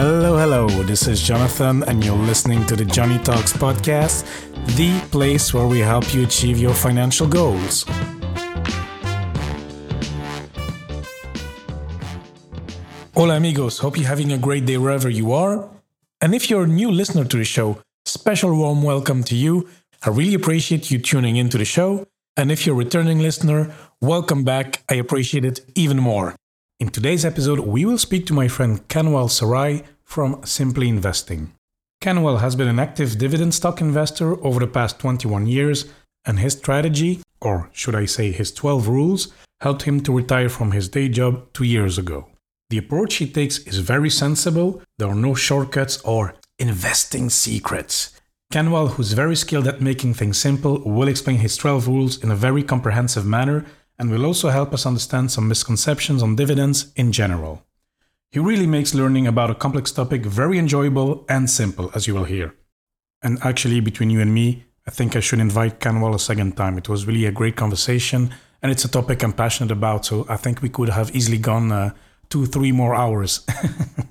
Hello, hello. This is Jonathan, and you're listening to the JoneyTalks podcast, the place where we help you achieve your financial goals. Hola, amigos. Hope you're having a great day wherever you are. And if you're a new listener to the show, special warm welcome to you. I really appreciate you tuning into the show. And if you're a returning listener, welcome back. I appreciate it even more. In today's episode, we will speak to my friend Kanwal Sarai from Simply Investing. Kanwal has been an active dividend stock investor over the past 21 years, and his strategy, or should I say his 12 rules, helped him to retire from his day job two years ago. The approach he takes is very sensible, there are no shortcuts or investing secrets. Kanwal, who's very skilled at making things simple, will explain his 12 rules in a very comprehensive manner and will also help us understand some misconceptions on dividends in general. He really makes learning about a complex topic very enjoyable and simple, as you will hear. And actually, between you and me, I think I should invite Kanwal a second time. It was really a great conversation, and it's a topic I'm passionate about, so I think we could have easily gone uh, two, three more hours.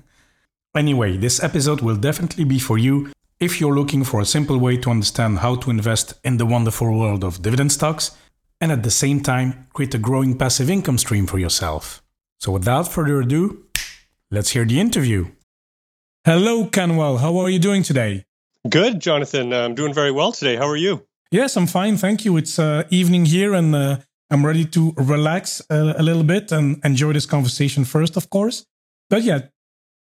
anyway, this episode will definitely be for you if you're looking for a simple way to understand how to invest in the wonderful world of dividend stocks and at the same time create a growing passive income stream for yourself. So, without further ado, let's hear the interview. Hello, Kanwal. How are you doing today? Good, Jonathan. I'm doing very well today. How are you? Yes, I'm fine. Thank you. It's uh, evening here and uh, I'm ready to relax uh, a little bit and enjoy this conversation first, of course. But yeah,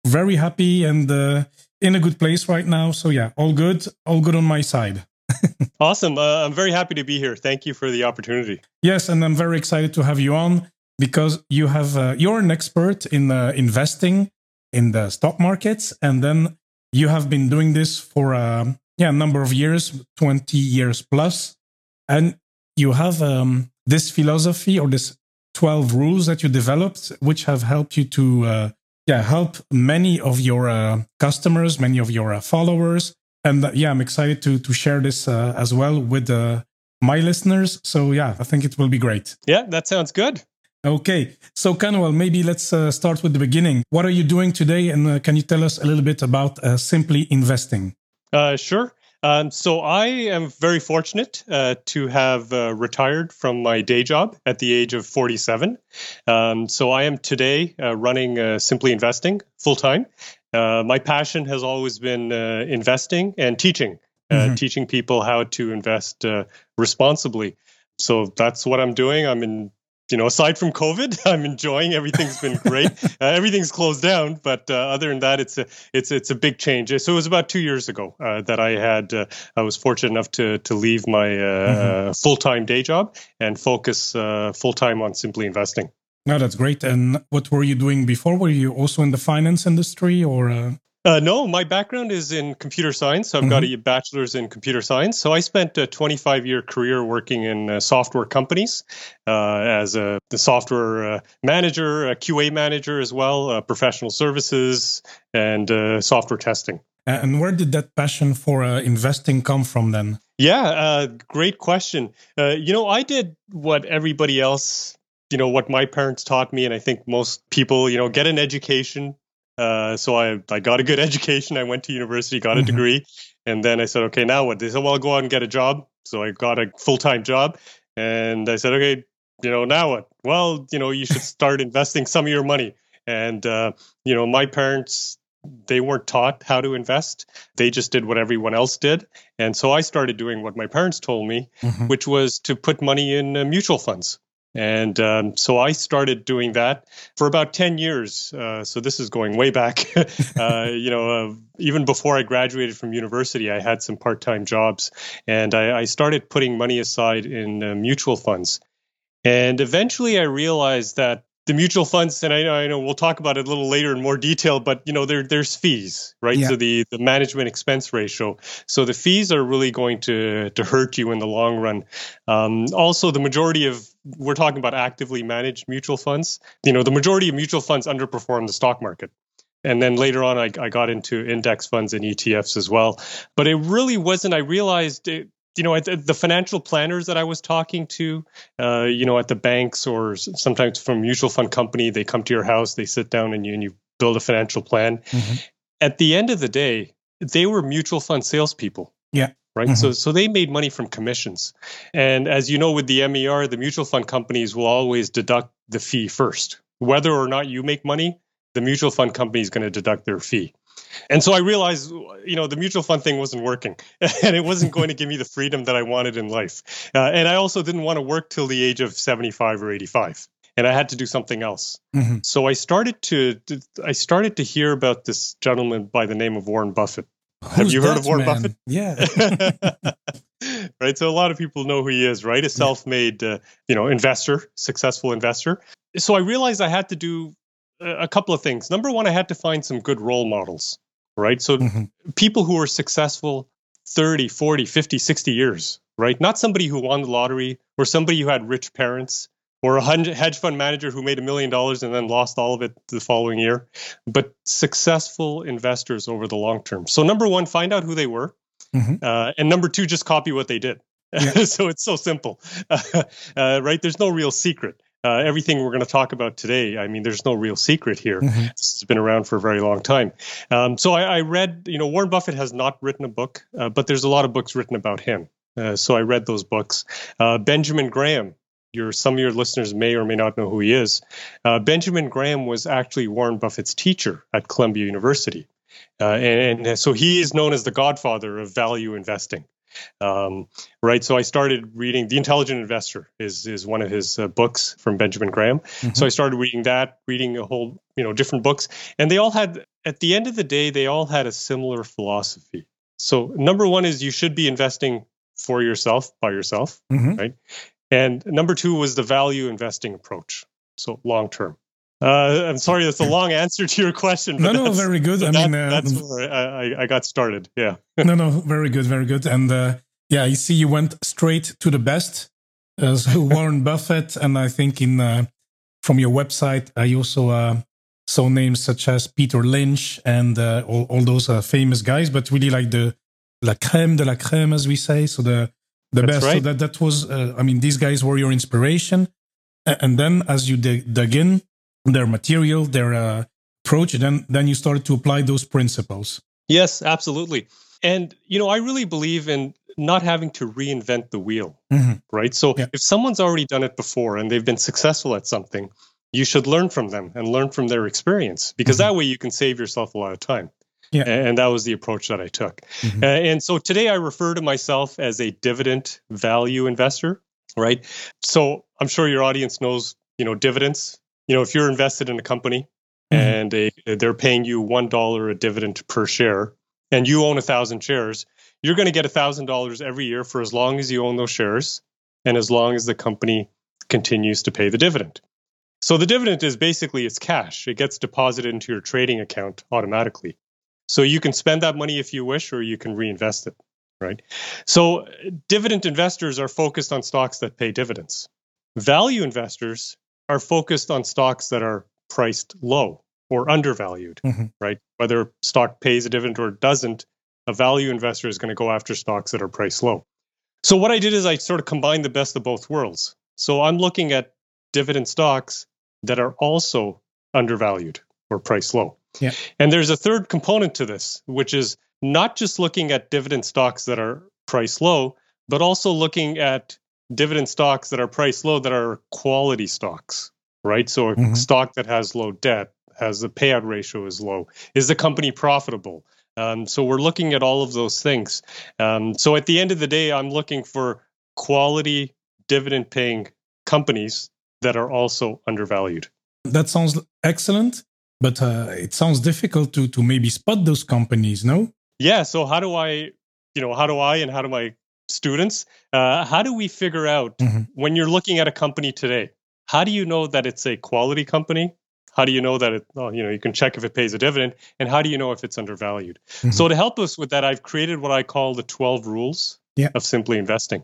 very happy and uh, in a good place right now. So yeah, all good. All good on my side. Awesome. Uh, I'm very happy to be here. Thank you for the opportunity. Yes, and I'm very excited to have you on because you have uh, you're an expert in uh, investing in the stock markets, and then you have been doing this for uh, yeah a number of years, twenty years plus, and you have um, this philosophy or this twelve rules that you developed, which have helped you to uh, yeah help many of your uh, customers, many of your uh, followers and uh, yeah, I'm excited to to share this uh, as well with uh, my listeners. So yeah, I think it will be great. Yeah, that sounds good. Okay, so Kanwal, maybe let's uh, start with the beginning. What are you doing today, and uh, can you tell us a little bit about uh, Simply Investing? sure. Um, so I am very fortunate uh, to have uh, retired from my day job at the age of 47. Um, so I am today uh, running Simply Investing full time, uh, my passion has always been uh, investing and teaching, uh, mm-hmm. teaching people how to invest uh, responsibly. So that's what I'm doing. I'm in, you know, aside from COVID, I'm enjoying. Everything's been great. Uh, everything's closed down, but other than that, it's a it's it's a big change. So it was about two years ago that I had I was fortunate enough to to leave my mm-hmm. full time day job and focus full time on simply investing. No, that's great. And what were you doing before? Were you also in the finance industry or? Uh... Uh, no, my background is in computer science. I've mm-hmm. got a bachelor's in computer science. So I spent a 25 year career working in uh, software companies uh, as a the software uh, manager, a QA manager as well, uh, professional services, and uh, software testing. And where did that passion for investing come from then? Yeah, great question. you know, I did what everybody else you know what my parents taught me and i think most people you know get an education. Uh, so I, I got a good education. I went to university got a mm-hmm. degree and then i said okay now what? They said well I'll go out and get a job. So i got a full-time job and i said okay you know now what? Well you know you should start investing some of your money. And uh, you know my parents they weren't taught how to invest. They just did what everyone else did. And so i started doing what my parents told me mm-hmm. which was to put money in uh, mutual funds and um, so I started doing that for about 10 years. Uh, so this is going way back. uh, you know, uh, even before I graduated from university, I had some part time jobs and I, I, started putting money aside in uh, mutual funds. And eventually I realized that the mutual funds, and I know, I know we'll talk about it a little later in more detail, but you know there there's fees, right? Yeah. So the the management expense ratio. So the fees are really going to to hurt you in the long run. Um, also, the majority of we're talking about actively managed mutual funds. You know, the majority of mutual funds underperform the stock market. And then later on, I, I got into index funds and ETFs as well. But it really wasn't. I realized it, you know, the financial planners that I was talking to, uh, you know, at the banks or sometimes from mutual fund company, they come to your house, they sit down and you, and you build a financial plan. Mm-hmm. at the end of the day, they were mutual fund salespeople. Yeah. Right. Mm-hmm. So so they made money from commissions. And as you know, with the MER, the mutual fund companies will always deduct the fee first. Whether or not you make money, the mutual fund company is going to deduct their fee. And so I realized, you know, the mutual fund thing wasn't working, and it wasn't going to give me the freedom that I wanted in life. Uh, and I also didn't want to work till the age of 75 or 85 and I had to do something else. Mm-hmm. So I started to I started to hear about this gentleman by the name of Warren Buffett. Who's Have you heard of Warren man? Buffett? Yeah. right. So a lot of people know who he is, right? A self-made, uh, you know, investor, successful investor. So I realized I had to do a couple of things. Number one, I had to find some good role models, right? So mm-hmm. people who are successful 30, 40, 50, 60 years, right? Not somebody who won the lottery or somebody who had rich parents or a hedge fund manager who made a million dollars and then lost all of it the following year, but successful investors over the long term. So, number one, find out who they were. Mm-hmm. Uh, and number two, just copy what they did. Yeah. so, it's so simple, uh, right? There's no real secret. Uh, everything we're going to talk about today, I mean, there's no real secret here. Mm-hmm. It's been around for a very long time. Um, so I, I, read, you know, Warren Buffett has not written a book, uh, but there's a lot of books written about him. Uh, so I read those books. Uh, Benjamin Graham your some of your listeners may or may not know who he is. Uh, Benjamin Graham was actually Warren Buffett's teacher at Columbia University, uh, and, and, so he is known as the godfather of value investing. Um, right, so I started reading The Intelligent Investor is is one of his uh, books from Benjamin Graham. Mm-hmm. So I started reading that, reading a whole you know different books, and they all had at the end of the day they all had a similar philosophy. So number one is you should be investing for yourself by yourself, mm-hmm. right? And number two was the value investing approach. So long term. Uh, I'm sorry, that's a long answer to your question. no, no, very good. I that, mean, uh, that's where I, I, got started. Yeah. no, no, very good, very good. And uh, yeah, you see, you went straight to the best, as Warren Buffett, and I think in uh, from your website, I also uh, saw names such as Peter Lynch and uh, all, all those famous guys, but really like the la crème de la crème, as we say. So the the That's best. Right. So that that was, uh, I mean, these guys were your inspiration, and then as you dig, dug in their material, their uh, approach, then then you started to apply those principles. Yes, absolutely. And you know, I really believe in not having to reinvent the wheel, mm-hmm. right? So yeah. if someone's already done it before and they've been successful at something, you should learn from them and learn from their experience because mm-hmm. that way you can save yourself a lot of time. Yeah. And that was the approach that I took. Mm-hmm. and so today I refer to myself as a dividend value investor, right? So I'm sure your audience knows, you know, dividends. You know, if you're invested in a company mm-hmm. and a, they're paying you $1 a dividend per share and you own a thousand shares, you're going to get a thousand dollars every year for as long as you own those shares and as long as the company continues to pay the dividend. So the dividend is basically it's cash. It gets deposited into your trading account automatically. So you can spend that money if you wish, or you can reinvest it, right? So dividend investors are focused on stocks that pay dividends. Value investors are focused on stocks that are priced low or undervalued, mm-hmm. right? Whether stock pays a dividend or doesn't, a value investor is going to go after stocks that are priced low. So what I did is I sort of combined the best of both worlds. So I'm looking at dividend stocks that are also undervalued or priced low. Yeah. And there's a third component to this, which is not just looking at dividend stocks that are priced low, but also looking at dividend stocks that are priced low that are quality stocks, right? So a mm-hmm. stock that has low debt, has the payout ratio is low. Is the company profitable? Um, so we're looking at all of those things. Um, so at the end of the day, I'm looking for quality dividend paying companies that are also undervalued. That sounds excellent but uh, it sounds difficult to to maybe spot those companies no yeah so how do i you know how do i and how do my students uh, how do we figure out mm-hmm. when you're looking at a company today how do you know that it's a quality company how do you know that it well, you know you can check if it pays a dividend and how do you know if it's undervalued mm-hmm. so to help us with that i've created what i call the 12 rules yeah. of simply investing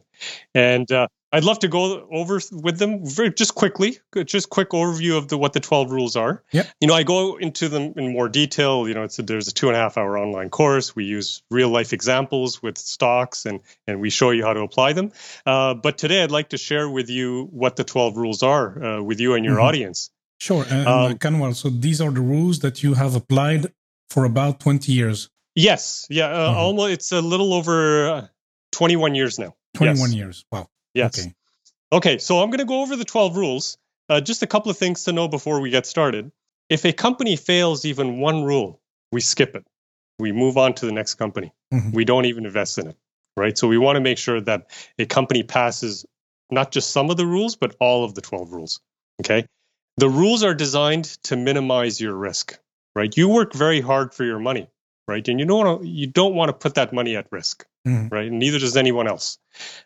and uh, I'd love to go over with them very, just quickly, just quick overview of the what the 12 rules are. Yeah. You know, I go into them in more detail. You know, it's a, there's a two and a half hour online course. We use real life examples with stocks and and we show you how to apply them. Uh, but today I'd like to share with you what the 12 rules are uh, with you and your mm-hmm. audience. Sure. And, um, Kanwal, so these are the rules that you have applied for about 20 years. Yes. Yeah. Uh, mm-hmm. Almost. It's a little over uh, 21 years now. 21 yes. years. Wow. Yes. Okay. Okay. So I'm going to go over the 12 rules. Uh, just a couple of things to know before we get started. If a company fails even one rule, we skip it. We move on to the next company. Mm-hmm. We don't even invest in it. Right. So we want to make sure that a company passes not just some of the rules, but all of the 12 rules. Okay. The rules are designed to minimize your risk, right? You work very hard for your money, right? And you don't want to, you don't want to put that money at risk, mm-hmm. right? And neither does anyone else.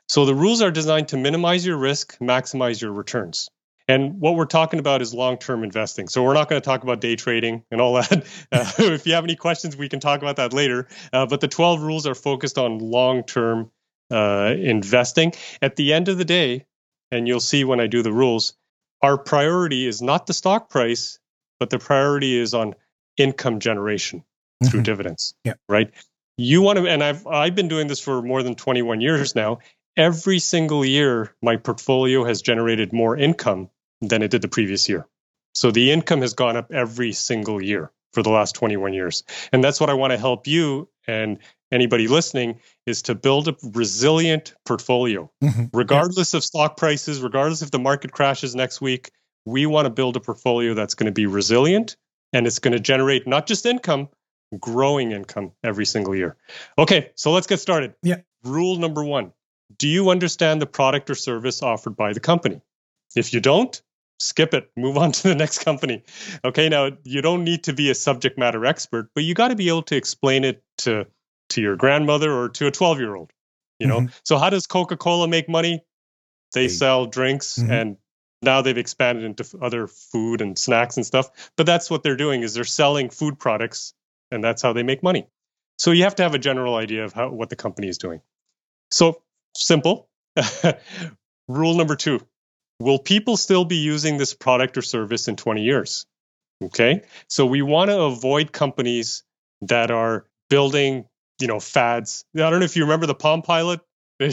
So the rules are designed to minimize your risk, maximize your returns. And what we're talking about is long-term investing. So we're not going to talk about day trading and all that. Uh, if you have any questions, we can talk about that later. Uh, but the 12 rules are focused on long-term uh, investing. At the end of the day, and you'll see when I do the rules, our priority is not the stock price, but the priority is on income generation through mm-hmm. dividends. Yeah. Right. You want to, and I've I've been doing this for more than 21 years now. Every single year, my portfolio has generated more income than it did the previous year. So the income has gone up every single year for the last 21 years. And that's what I want to help you and anybody listening is to build a resilient portfolio. Mm-hmm. Regardless yeah. of stock prices, regardless if the market crashes next week, we want to build a portfolio that's going to be resilient and it's going to generate not just income, growing income every single year. Okay, so let's get started. Yeah. Rule number 1. Do you understand the product or service offered by the company? If you don't, skip it move on to the next company okay now you don't need to be a subject matter expert but you got to be able to explain it to to your grandmother or to a 12 year old you know mm-hmm. so how does coca-cola make money they sell drinks mm-hmm. and now they've expanded into other food and snacks and stuff but that's what they're doing is they're selling food products and that's how they make money so you have to have a general idea of how what the company is doing so simple rule number two will people still be using this product or service in 20 years okay so we want to avoid companies that are building you know fads. I don't know if you remember the Palm Pilot.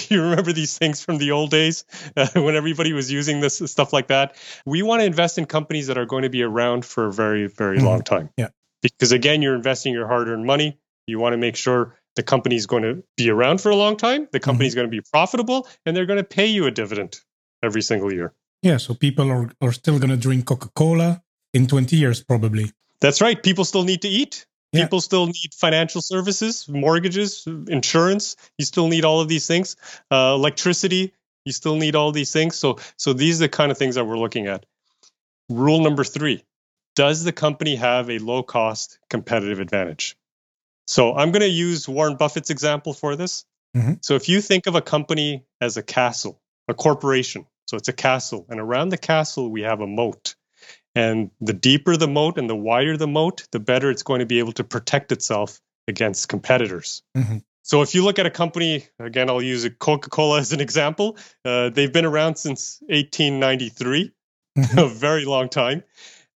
You remember these things from the old days uh, when everybody was using this stuff like that. We want to invest in companies that are going to be around for a very, very mm-hmm. long time. Yeah. Because again, you're investing your hard-earned money. You want to make sure the company is going to be around for a long time. The company is mm-hmm. going to be profitable, and they're going to pay you a dividend every single year. Yeah. So people are, are still going to drink Coca Cola in 20 years, probably. That's right. People still need to eat. Yeah. People still need financial services, mortgages, insurance. You still need all of these things. Uh, electricity. You still need all these things. So, so these are the kind of things that we're looking at. Rule number three: Does the company have a low-cost competitive advantage? So, I'm going to use Warren Buffett's example for this. Mm-hmm. So, if you think of a company as a castle, a corporation, so it's a castle, and around the castle we have a moat. And the deeper the moat and the wider the moat, the better it's going to be able to protect itself against competitors. Mm-hmm. So if you look at a company, again, I'll use Coca Cola as an example. Uh, they've been around since 1893, mm-hmm. a very long time.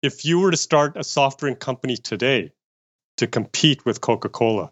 If you were to start a soft drink company today to compete with Coca Cola,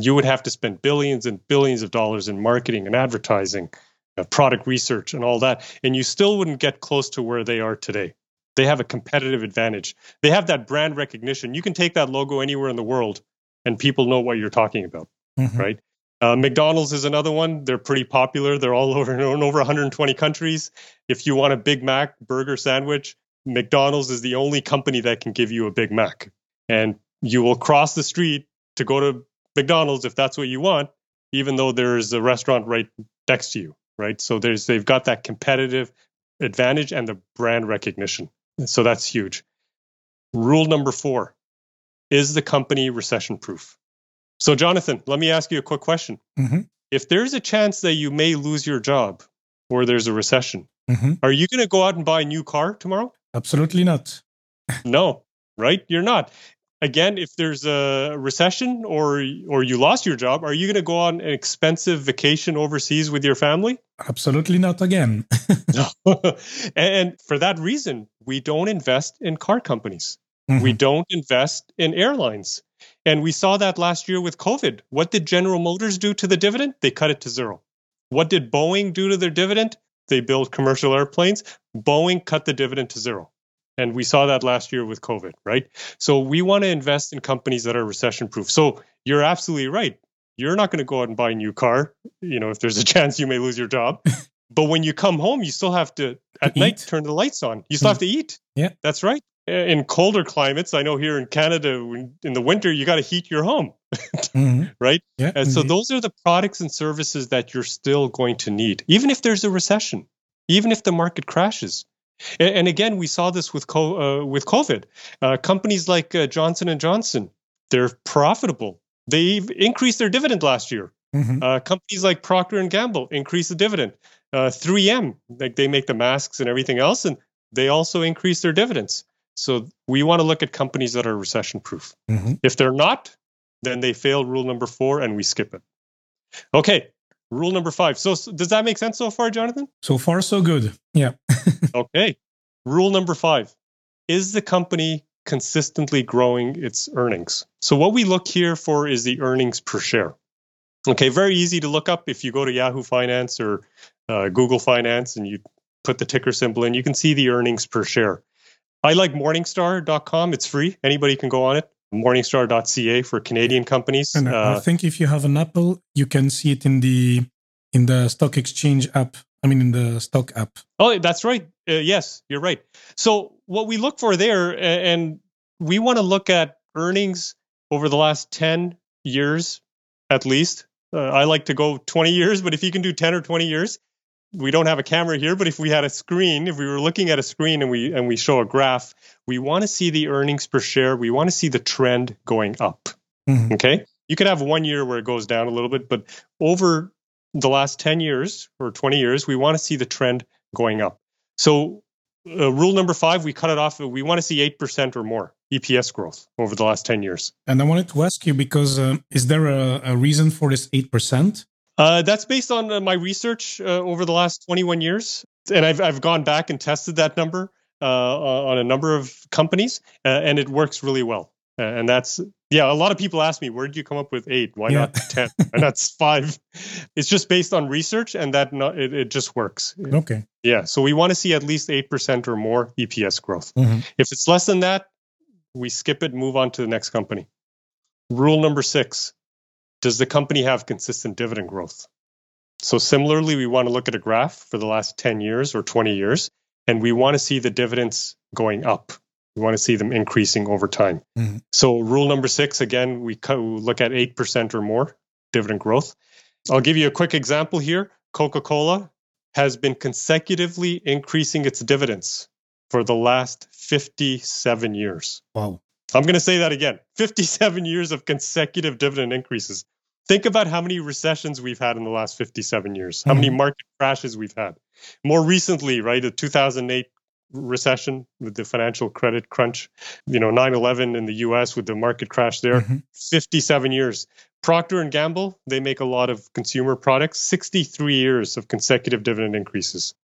you would have to spend billions and billions of dollars in marketing and advertising, uh, product research, and all that. And you still wouldn't get close to where they are today. They have a competitive advantage. They have that brand recognition. You can take that logo anywhere in the world and people know what you're talking about, mm-hmm. right? Uh, McDonald's is another one. They're pretty popular. They're all over in over 120 countries. If you want a Big Mac burger sandwich, McDonald's is the only company that can give you a Big Mac. And you will cross the street to go to McDonald's if that's what you want, even though there's a restaurant right next to you, right? So there's they've got that competitive advantage and the brand recognition. So that's huge. Rule number four is the company recession proof? So, Jonathan, let me ask you a quick question. Mm-hmm. If there's a chance that you may lose your job or there's a recession, mm-hmm. are you going to go out and buy a new car tomorrow? Absolutely not. no, right? You're not again, if there's a recession or or you lost your job, are you going to go on an expensive vacation overseas with your family? Absolutely not again. and for that reason, we don't invest in car companies. Mm-hmm. We don't invest in airlines. And we saw that last year with COVID. What did General Motors do to the dividend? They cut it to zero. What did Boeing do to their dividend? They build commercial airplanes. Boeing cut the dividend to zero. And we saw that last year with COVID, right? So we want to invest in companies that are recession proof. So you're absolutely right. You're not going to go out and buy a new car, you know, if there's a chance you may lose your job. but when you come home, you still have to at To night turn the lights on. You still mm. have to eat. Yeah. That's right. Uh, In colder climates, I know here in Canada, in the winter, you got to heat your home. Mhm. Right? Yeah. And so those are the products and services that you're still going to need, even if there's a recession, even if the market crashes. And again, we saw this with co- uh, with COVID. Uh, companies like uh, Johnson and Johnson, they're profitable. They've increased their dividend last year. Mhm. Uh, companies like Procter and Gamble increased the dividend. Uh, 3M, like they make the masks and everything else, and they also increase their dividends. So we want to look at companies that are recession proof. Mhm. If they're not, then they fail rule number four and we skip it. Okay, rule number five. So, s does that make sense so far, Jonathan? So far, so good. Yeah. Okay. Rule number five Is the company consistently growing its earnings? So, what we look here for is the earnings per share. Okay, very easy to look up if you go to Yahoo Finance or uh, Google Finance and you put the ticker symbol in, you can see the earnings per share. I like Morningstar.com. It's free. Anybody can go on it. Morningstar.ca for Canadian companies. And I Uh, think if you have an Apple, you can see it in the in the stock exchange app. I mean, in the stock app. Oh, that's right. Uh, yes, you're right. So what we look for there, and we want to look at earnings over the last 10 years at least. Uh, I like to go 20 years, but if you can do 10 or 20 years, we don't have a camera here, but if we had a screen, if we were looking at a screen and we and we show a graph, we want to see the earnings per share. We want to see the trend going up. Mhm. Okay. You could have one year where it goes down a little bit, but over the last 10 years or 20 years, we want to see the trend going up. So, uh, rule number five, we cut it off. We want to see 8% or more EPS growth over the last 10 years. And I wanted to ask you because uh, is there a, a reason for this eight percent? Uh, that's based on uh, my research uh, over the last 21 years. And I've, I've gone back and tested that number uh, on a number of companies, uh, and it works really well. Uh, and that's, yeah, a lot of people ask me, where did you come up with eight? Why Yeah. not 10? and that's five. It's just based on research, and that not, it, it just works. Okay. Yeah. So we want to see at least 8% or more EPS growth. Mhm. If it's less than that, we skip it, move on to the next company. Rule number six Does the company have consistent dividend growth? So, similarly, we want to look at a graph for the last 10 years or 20 years, and we want to see the dividends going up. We want to see them increasing over time. Mhm. So, rule number six again, we look at 8% or more dividend growth. I'll give you a quick example here. Coca Cola has been consecutively increasing its dividends for the last 57 years. Wow. I'm going to say that again 57 years of consecutive dividend increases. Think about how many recessions we've had in the last 57 years, how many market crashes we've had. More recently, right, the 2008 recession with the financial credit crunch, you know, 9 11 in the US with the market crash there, Mhm. 57 years. Procter and Gamble, they make a lot of consumer products, 63 years of consecutive dividend increases.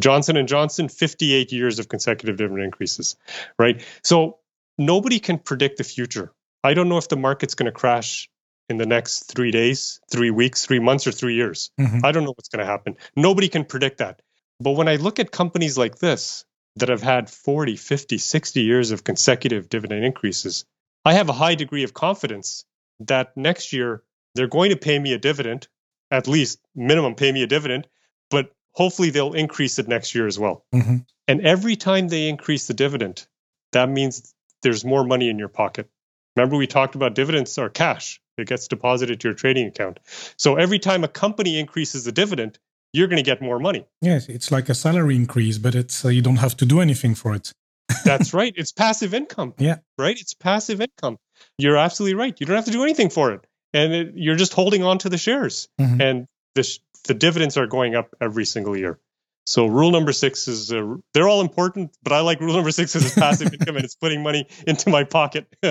Johnson and Johnson, 58 years of consecutive dividend increases, right? So nobody can predict the future. I don't know if the market's going to crash in the next three days, three weeks, three months, or three years. Mhm. I don't know what's going to happen. Nobody can predict that. But when I look at companies like this that have had 40, 50, 60 years of consecutive dividend increases, I have a high degree of confidence that next year they're going to pay me a dividend, at least minimum pay me a dividend, but hopefully they'll increase it next year as well. Mhm. And every time they increase the dividend, that means there's more money in your pocket. Remember, we talked about dividends are cash, it gets deposited to your trading account. So every time a company increases the dividend, you're going to get more money. Yes, it's like a salary increase, but it's uh, you don't have to do anything for it. That's right. It's passive income. Yeah. Right? It's passive income. You're absolutely right. You don't have to do anything for it. And it, you're just holding on to the shares. Mhm. And the, sh- the dividends are going up every single year. So rule number six is uh, they're all important, but I like rule number six is passive income and it's putting money into my pocket.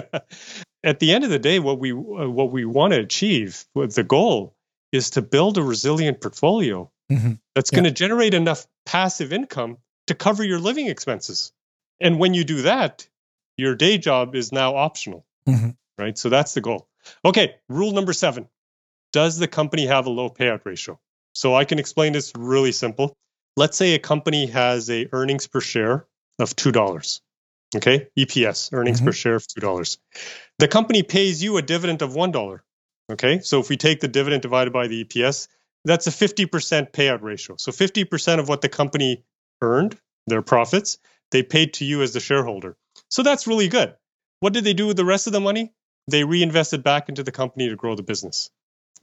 At the end of the day, what we uh, what we want to achieve, the goal is to build a resilient portfolio Mhm. that's Yeah. going to generate enough passive income to cover your living expenses. And when you do that, your day job is now optional, Mhm. right? So that's the goal. Okay, rule number seven Does the company have a low payout ratio? So I can explain this really simple. Let's say a company has a earnings per share of $2. Okay, EPS, earnings Mhm. per share of $2. The company pays you a dividend of $1. Okay, so if we take the dividend divided by the EPS, that's a 50% payout ratio. So 50% of what the company earned, their profits, they paid to you as the shareholder. So that's really good. What did they do with the rest of the money? They reinvested back into the company to grow the business.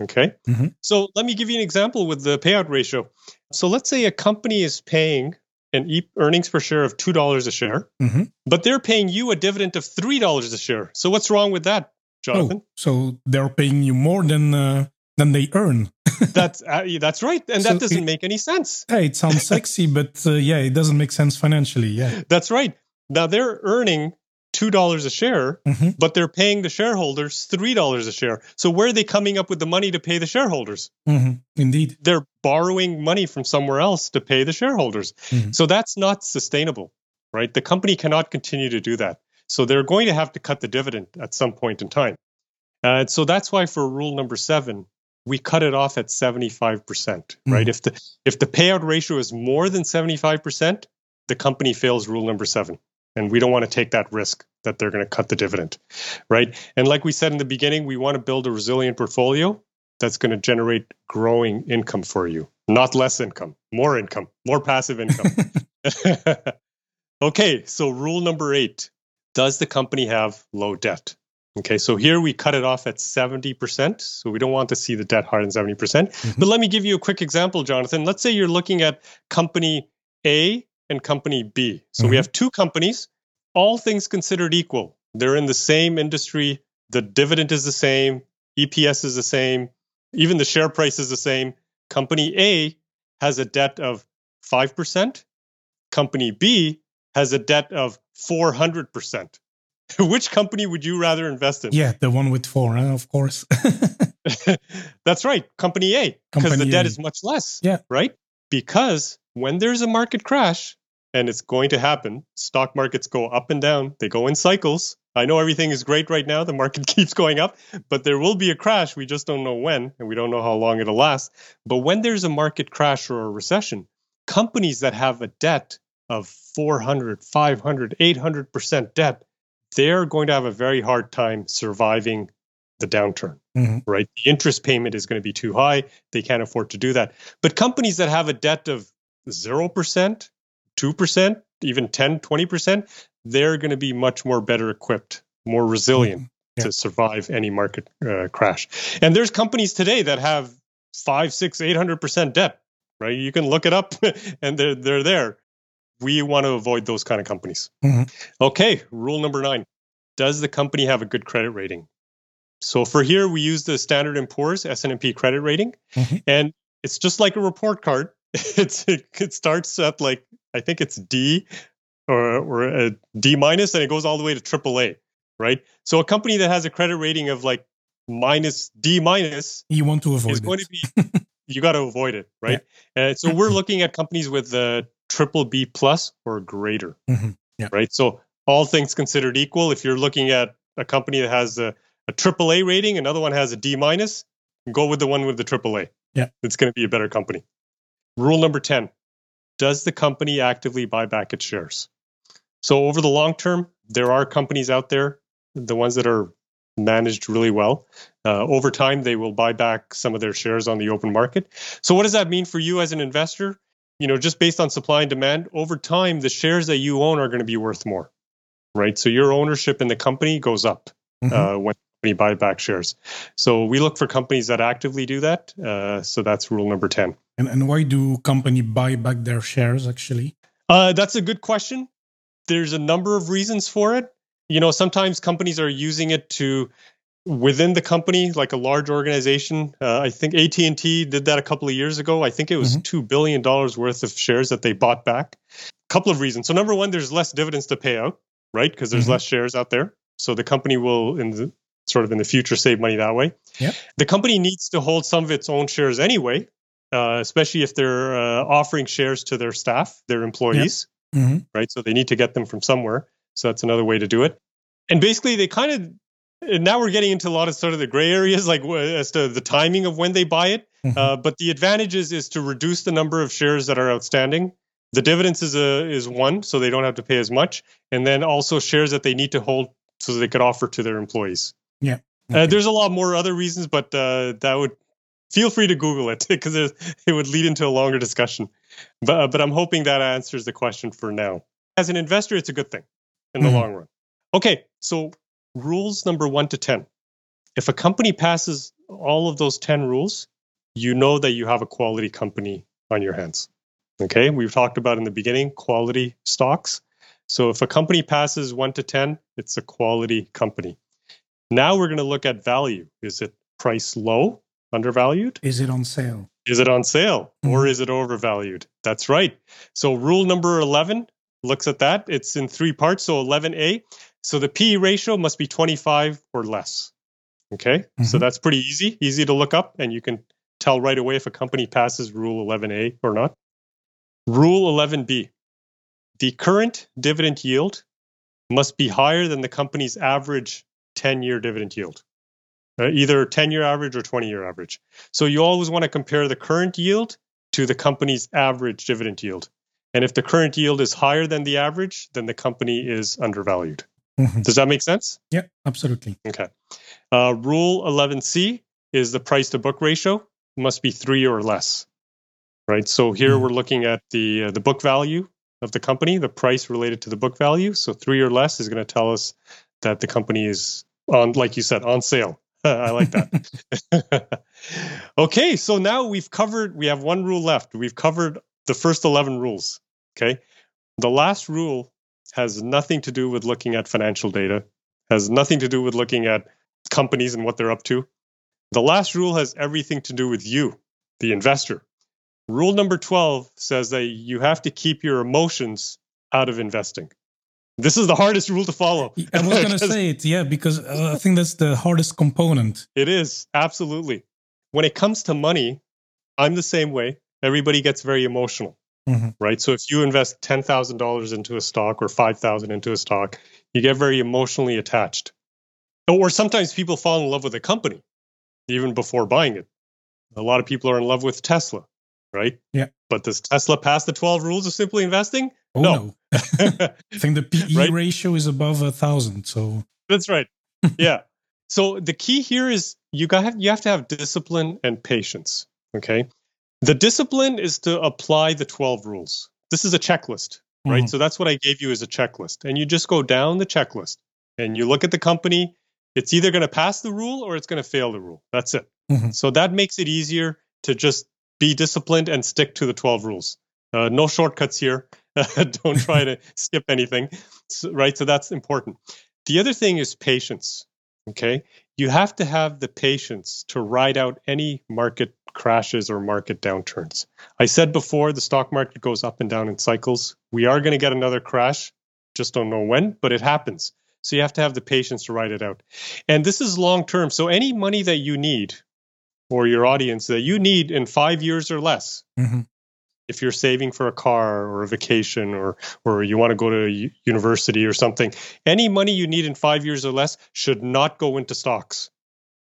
Okay. Mhm. So let me give you an example with the payout ratio. So let's say a company is paying an e- earnings per share of $2 a share, Mhm. but they're paying you a dividend of $3 a share. So what's wrong with that, Jonathan? Oh, so they're paying you more than uh, than they earn. That's uh, that's right, and So that doesn't it- make any sense. Hey, it sounds sexy, but uh, yeah, it doesn't make sense financially. Yeah. That's right. Now they're earning two dollars a share, Mhm. but they're paying the shareholders three dollars a share. So where are they coming up with the money to pay the shareholders? Mhm. Indeed. They're borrowing money from somewhere else to pay the shareholders. Mhm. So that's not sustainable, right? The company cannot continue to do that. So they're going to have to cut the dividend at some point in time. Uh, so that's why for rule number seven, we cut it off at 75%, right? If the if the payout ratio is more than 75%, the company fails rule number seven. And we don't want to take that risk that they're going to cut the dividend, right? And like we said in the beginning, we want to build a resilient portfolio that's going to generate growing income for you, not less income, more income, more passive income. okay, so rule number eight Does the company have low debt? Okay, so here we cut it off at 70%. So we don't want to see the debt higher than 70%. percent Mhm. But let me give you a quick example, Jonathan. Let's say you're looking at company A and company B. So we Mhm. have two companies, all things considered equal. They're in the same industry. The dividend is the same. EPS is the same. Even the share price is the same. Company A has a debt of 5%. Company B has a debt of 400%. Which company would you rather invest in? Yeah, the one with four, huh, of course. That's right, company A, because the debt A. is much less. Yeah. Right? Because when there's a market crash, and it's going to happen, stock markets go up and down, they go in cycles. I know everything is great right now, the market keeps going up, but there will be a crash. We just don't know when, and we don't know how long it'll last. But when there's a market crash or a recession, companies that have a debt of 400, 500, 800% debt, they're going to have a very hard time surviving the downturn Mhm. right? The interest payment is going to be too high. They can't afford to do that. But companies that have a debt of 0%, 2%, even 10, 20%, they're going to be much more better equipped, more resilient Yeah. to survive any market uh, crash. And there's companies today that have five, six, 800% debt, right? You can look it up and they're, they're there. We want to avoid those kind of companies. Mhm. Okay, rule number nine. Does the company have a good credit rating? So for here, we use the Standard and Poor's S&P credit rating, Mhm. and it's just like a report card. It's it, it starts at like I think it's D or or a D minus, and it goes all the way to AAA, right? So a company that has a credit rating of like minus D minus You want to avoid is going it. to be you got to avoid it, right? And so we're looking at companies with the triple B plus or greater, Mhm. Yeah. right? So all things considered equal, if you're looking at a company that has a, a triple A rating, another one has a D minus, go with the one with the triple A. Yeah. it's going to be a better company. Rule number ten: Does the company actively buy back its shares? So over the long term, there are companies out there, the ones that are managed really well. Uh, over time, they will buy back some of their shares on the open market. So, what does that mean for you as an investor? You know, just based on supply and demand, over time, the shares that you own are going to be worth more, right? So, your ownership in the company goes up Mhm. uh, when buy back shares. So, we look for companies that actively do that. Uh, so, that's rule number 10. and, and why do company buy back their shares actually? Uh, that's a good question. There's a number of reasons for it. You know, sometimes companies are using it to within the company, like a large organization. Uh, I think AT and T did that a couple of years ago. I think it was Mhm. two billion dollars worth of shares that they bought back. A couple of reasons. So number one, there's less dividends to pay out, right? Because there's Mhm. less shares out there. So the company will, in the sort of in the future, save money that way. Yep. The company needs to hold some of its own shares anyway, uh, especially if they're uh, offering shares to their staff, their employees Mhm. right? So they need to get them from somewhere. So that's another way to do it. And basically, they kind of and now we're getting into a lot of sort of the gray areas, like as to the timing of when they buy it. Mhm. Uh, but the advantages is is to reduce the number of shares that are outstanding The dividends is a is one, so they don't have to pay as much, and then also shares that they need to hold so they could offer to their employees. Yeah. Uh, there's a lot more other reasons, but uh, that would feel free to Google it because it, would lead into a longer discussion. But uh, but I'm hoping that answers the question for now. As an investor, it's a good thing in the Mhm. long run. Okay, so rules number one to ten. If a company passes all of those ten rules, you know that you have a quality company on your hands. Okay, we've talked about in the beginning quality stocks. So if a company passes one to 10, it's a quality company. Now we're going to look at value. Is it price low, undervalued? Is it on sale? Is it on sale or Mhm. is it overvalued? That's right. So rule number 11 looks at that. It's in three parts. So 11A. So the PE ratio must be 25 or less. Okay. So Mhm. that's pretty easy, easy to look up. And you can tell right away if a company passes rule 11A or not. Rule 11B. The current dividend yield must be higher than the company's average 10 year dividend yield, uh, either 10 year average or 20 year average. So you always want to compare the current yield to the company's average dividend yield. And if the current yield is higher than the average, then the company is undervalued. Mhm. Does that make sense? Yeah, absolutely. Okay. Uh, rule 11C is the price to book ratio must be three or less, right? So here Mhm. we're looking at the uh, the book value of the company, the price related to the book value. So three or less is going to tell us that the company is on, like you said, on sale. I like that. okay, so now we've covered. We have one rule left. We've covered the first eleven rules. Okay, the last rule has nothing to do with looking at financial data has nothing to do with looking at companies and what they're up to. The last rule has everything to do with you, the investor. Rule number 12 says that you have to keep your emotions out of investing. This is the hardest rule to follow. I was going to say it, yeah, because uh, I think that's the hardest component. It is, absolutely. When it comes to money, I'm the same way. Everybody gets very emotional, Mhm. right? So if you invest $10,000 into a stock or 5,000 into a stock, you get very emotionally attached. Or sometimes people fall in love with a company even before buying it. A lot of people are in love with Tesla, right? Yeah. But does Tesla pass the 12 rules of simply investing? Oh, No. no. I think the PE Right? ratio is above a thousand. So, That's right. yeah. So the key here is you got you have to have discipline and patience. Okay. The discipline is to apply the 12 rules. This is a checklist, right? Mhm. So that's what I gave you as a checklist. And you just go down the checklist and you look at the company. It's either going to pass the rule or it's going to fail the rule. That's it. Mhm. So that makes it easier to just be disciplined and stick to the 12 rules. Uh, no shortcuts here. Don't try to skip anything, So- right? So that's important. The other thing is patience. Okay. You have to have the patience to ride out any market crashes or market downturns. I said before the stock market goes up and down in cycles. We are going to get another crash. Just don't know when, but it happens. So you have to have the patience to ride it out. And this is long term. So any money that you need or your audience that you need in five years or less, Mhm. if you're saving for a car or a vacation or or you want to go to university or something any money you need in 5 years or less should not go into stocks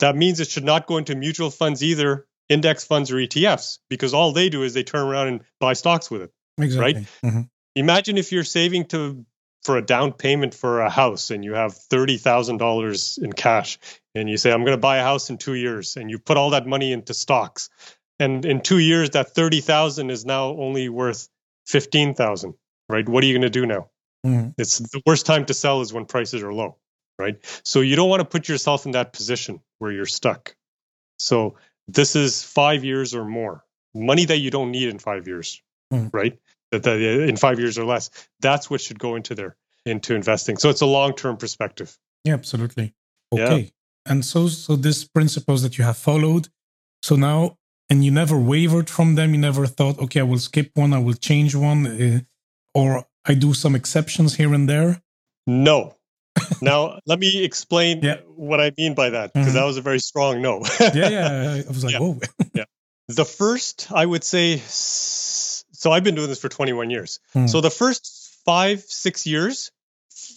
that means it should not go into mutual funds either index funds or ETFs because all they do is they turn around and buy stocks with it exactly. Mhm. imagine if you're saving to for a down payment for a house and you have $30,000 in cash and you say I'm going to buy a house in 2 years and you put all that money into stocks. And in 2 years that 30,000 is now only worth 15,000 right? What are you going to do now? Mhm. it's the worst time to sell is when prices are low right? So you don't want to put yourself in that position where you're stuck. So this is 5 years or more money that you don't need in 5 years Mm. right that, that in 5 years or less that's what should go into there into investing so it's a long-term perspective Yeah, absolutely. Yeah. Okay. And so, so these principles that you have followed, so now, and you never wavered from them. You never thought, okay, I will skip one, I will change one, uh, or I do some exceptions here and there. no now let me explain Yeah. what i mean by that because Mhm. that was a very strong no Yeah, yeah. I was like, Yeah. whoa. the first i would say so i've been doing this for 21 years Hmm. so the first five six years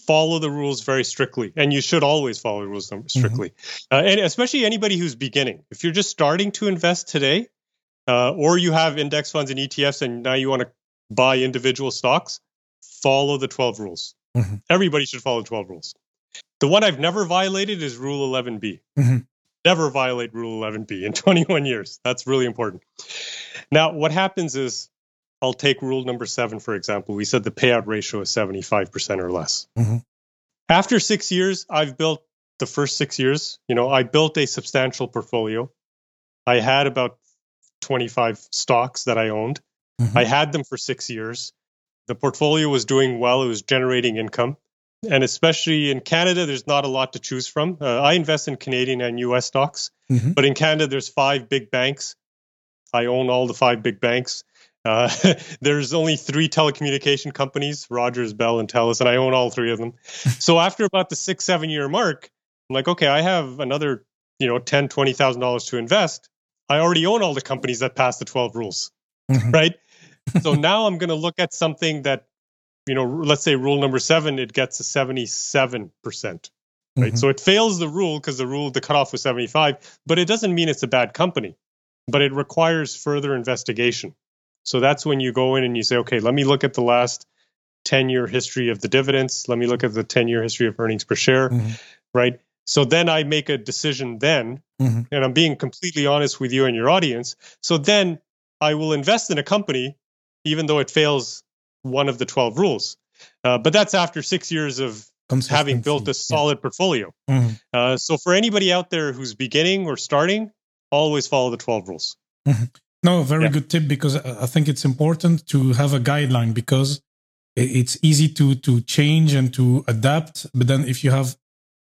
follow the rules very strictly and you should always follow the rules strictly uh, and especially anybody who's beginning if you're just starting to invest today uh, or you have index funds and etfs and now you want to buy individual stocks, follow the 12 rules. Mhm. Everybody should follow 12 rules. The one I've never violated is Rule 11B. Mhm. Never violate Rule 11B in 21 years. That's really important. Now, what happens is I'll take rule number seven, for example. We said the payout ratio is 75% or less. Mhm. After six years, I've built the first six years, you know, I built a substantial portfolio. I had about 25 stocks that I owned. Mhm. I had them for six years. The portfolio was doing well, it was generating income. And especially in Canada, there's not a lot to choose from. Uh, I invest in Canadian and US stocks, Mhm. but in Canada, there's five big banks. I own all the five big banks. Uh, there's only three telecommunication companies Rogers, Bell, and Telus, and I own all three of them. so after about the six, seven year mark, I'm like, okay, I have another, you know, ten, twenty thousand dollars to invest. I already own all the companies that pass the 12 rules Mhm. right? so now I'm going to look at something that, you know, let's say rule number seven, it gets a 77%, right? Mhm. So it fails the rule because the rule, the cutoff was 75, but it doesn't mean it's a bad company, but it requires further investigation. So that's when you go in and you say, okay, let me look at the last 10 year history of the dividends. Let me look at the 10 year history of earnings per share, Mhm. right? So then I make a decision then Mhm. and I'm being completely honest with you and your audience. So then I will invest in a company, even though it fails one of the 12 rules. Uh, but that's after six years of having built a Consistency, yeah. solid portfolio. Mhm. Uh, so for anybody out there who's beginning or starting, always follow the 12 rules. No, very Yeah. good tip because I think it's important to have a guideline because it's easy to to change and to adapt. But then if you have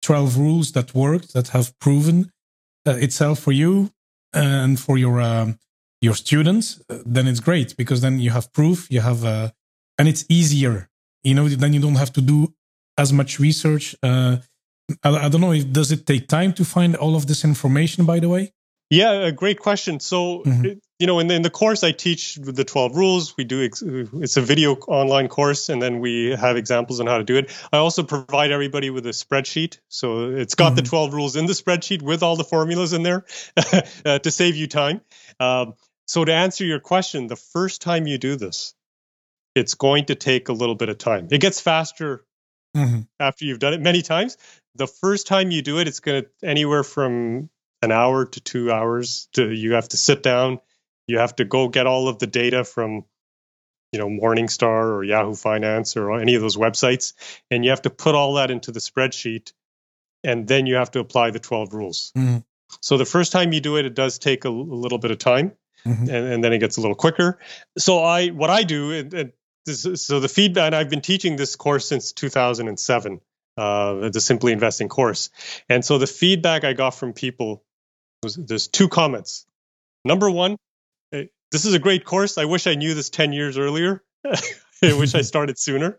12 rules that work, that have proven uh, itself for you and for your um, your students, uh, then it's great because then you have proof, you have uh, and it's easier. You know, then you don't have to do as much research. Uh, I, I don't know if does it take time to find all of this information. By the way. Yeah, a great question. So, Mhm. you know, in the, in the course, I teach the 12 rules. We do, ex- it's a video online course, and then we have examples on how to do it. I also provide everybody with a spreadsheet. So it's got the Mhm. 12 rules in the spreadsheet with all the formulas in there uh, to save you time. Um, so, to answer your question, the first time you do this, it's going to take a little bit of time. It gets faster Mhm. after you've done it many times. The first time you do it, it's going to anywhere from an hour to two hours. To you have to sit down, you have to go get all of the data from, you know, Morningstar or Yahoo Finance or any of those websites, and you have to put all that into the spreadsheet, and then you have to apply the twelve rules. Mhm. So the first time you do it, it does take a, a little bit of time Mhm. and, and then it gets a little quicker. So I, what I do, and, and this, so the feedback, and I've been teaching this course since 2007, uh, the Simply Investing course, and so the feedback I got from people there's two comments. Number one, eh, this is a great course. I wish I knew this 10 years earlier. I wish I started sooner.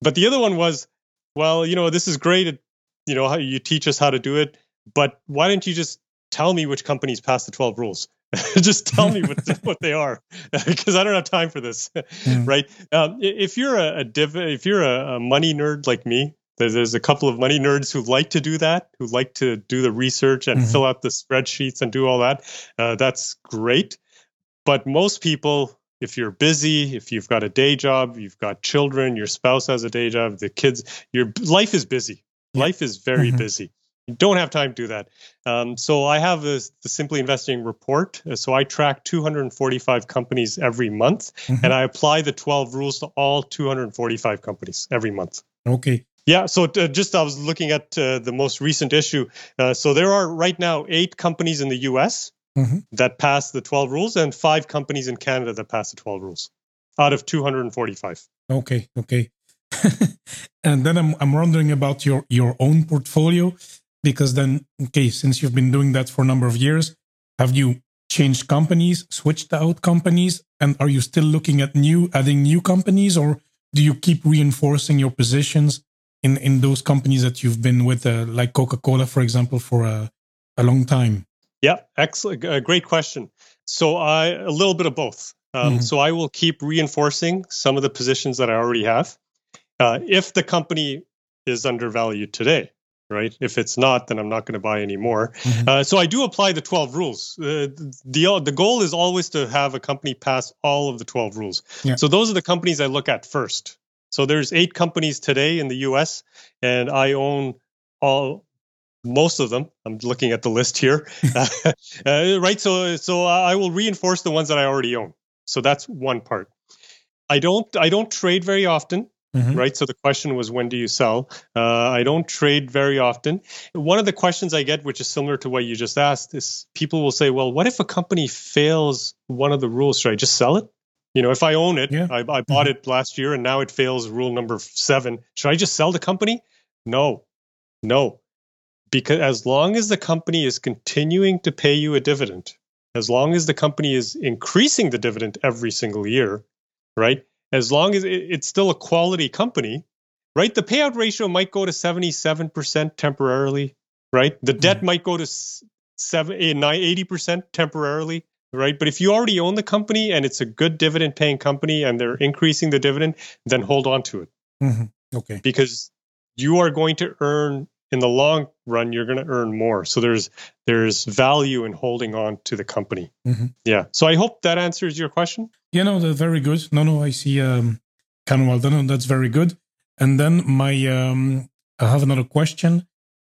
But the other one was, well, you know, this is great. It, you know, how you teach us how to do it, but why don't you just tell me which companies pass the 12 rules? just tell me what, what they are because I don't have time for this. Mm. right? Um, if you're a, a div, if you're a, a money nerd like me, there's a couple of money nerds who like to do that, who like to do the research and Mhm. fill out the spreadsheets and do all that. Uh, that's great. But most people, if you're busy, if you've got a day job, you've got children, your spouse has a day job, the kids, your life is busy. Yeah. Life is very Mhm. busy. You don't have time to do that. Um, so I have this, the Simply Investing report. Uh, So I track 245 companies every month, Mhm. and I apply the 12 rules to all 245 companies every month. Okay. Yeah, so uh, just I was looking at uh, the most recent issue. Uh, so there are right now eight companies in the U.S. Mhm. that pass the 12 rules, and five companies in Canada that pass the 12 rules out of 245. Okay, okay. and then I'm I'm wondering about your your own portfolio because then okay, since you've been doing that for a number of years, have you changed companies, switched out companies, and are you still looking at new adding new companies or do you keep reinforcing your positions in in those companies that you've been with uh, like Coca-Cola for example for a a long time? Yeah, excellent. Uh, great question. So I a little bit of both. Um, Mhm. So I will keep reinforcing some of the positions that I already have. Uh, if the company is undervalued today, right? If it's not, then I'm not going to buy anymore. Mm-hmm. Uh, so I do apply the 12 rules. Uh, the the goal is always to have a company pass all of the 12 rules. Yeah. So those are the companies I look at first. So there's eight companies today in the U.S. and I own all most of them. I'm looking at the list here, uh, right? So so I will reinforce the ones that I already own. So that's one part. I don't I don't trade very often. Mm-hmm. Right. So the question was, when do you sell? Uh, I don't trade very often. One of the questions I get, which is similar to what you just asked, is people will say, well, what if a company fails one of the rules? Should I just sell it? You know, if I own it, yeah. I, I, bought mm-hmm. it last year and now it fails rule number seven. Should I just sell the company? No, no. Because as long as the company is continuing to pay you a dividend, as long as the company is increasing the dividend every single year, right? As long as it's still a quality company, right? The payout ratio might go to 77% temporarily, right? The debt mm-hmm. might go to 7 80% temporarily, right? But if you already own the company and it's a good dividend paying company and they're increasing the dividend, then hold on to it. Mm-hmm. Okay. Because you are going to earn in the long run you're going to earn more so there's there's value in holding on to the company mm-hmm. yeah so i hope that answers your question yeah no that's very good no no i see um kind of well done that's very good and then my um i have another question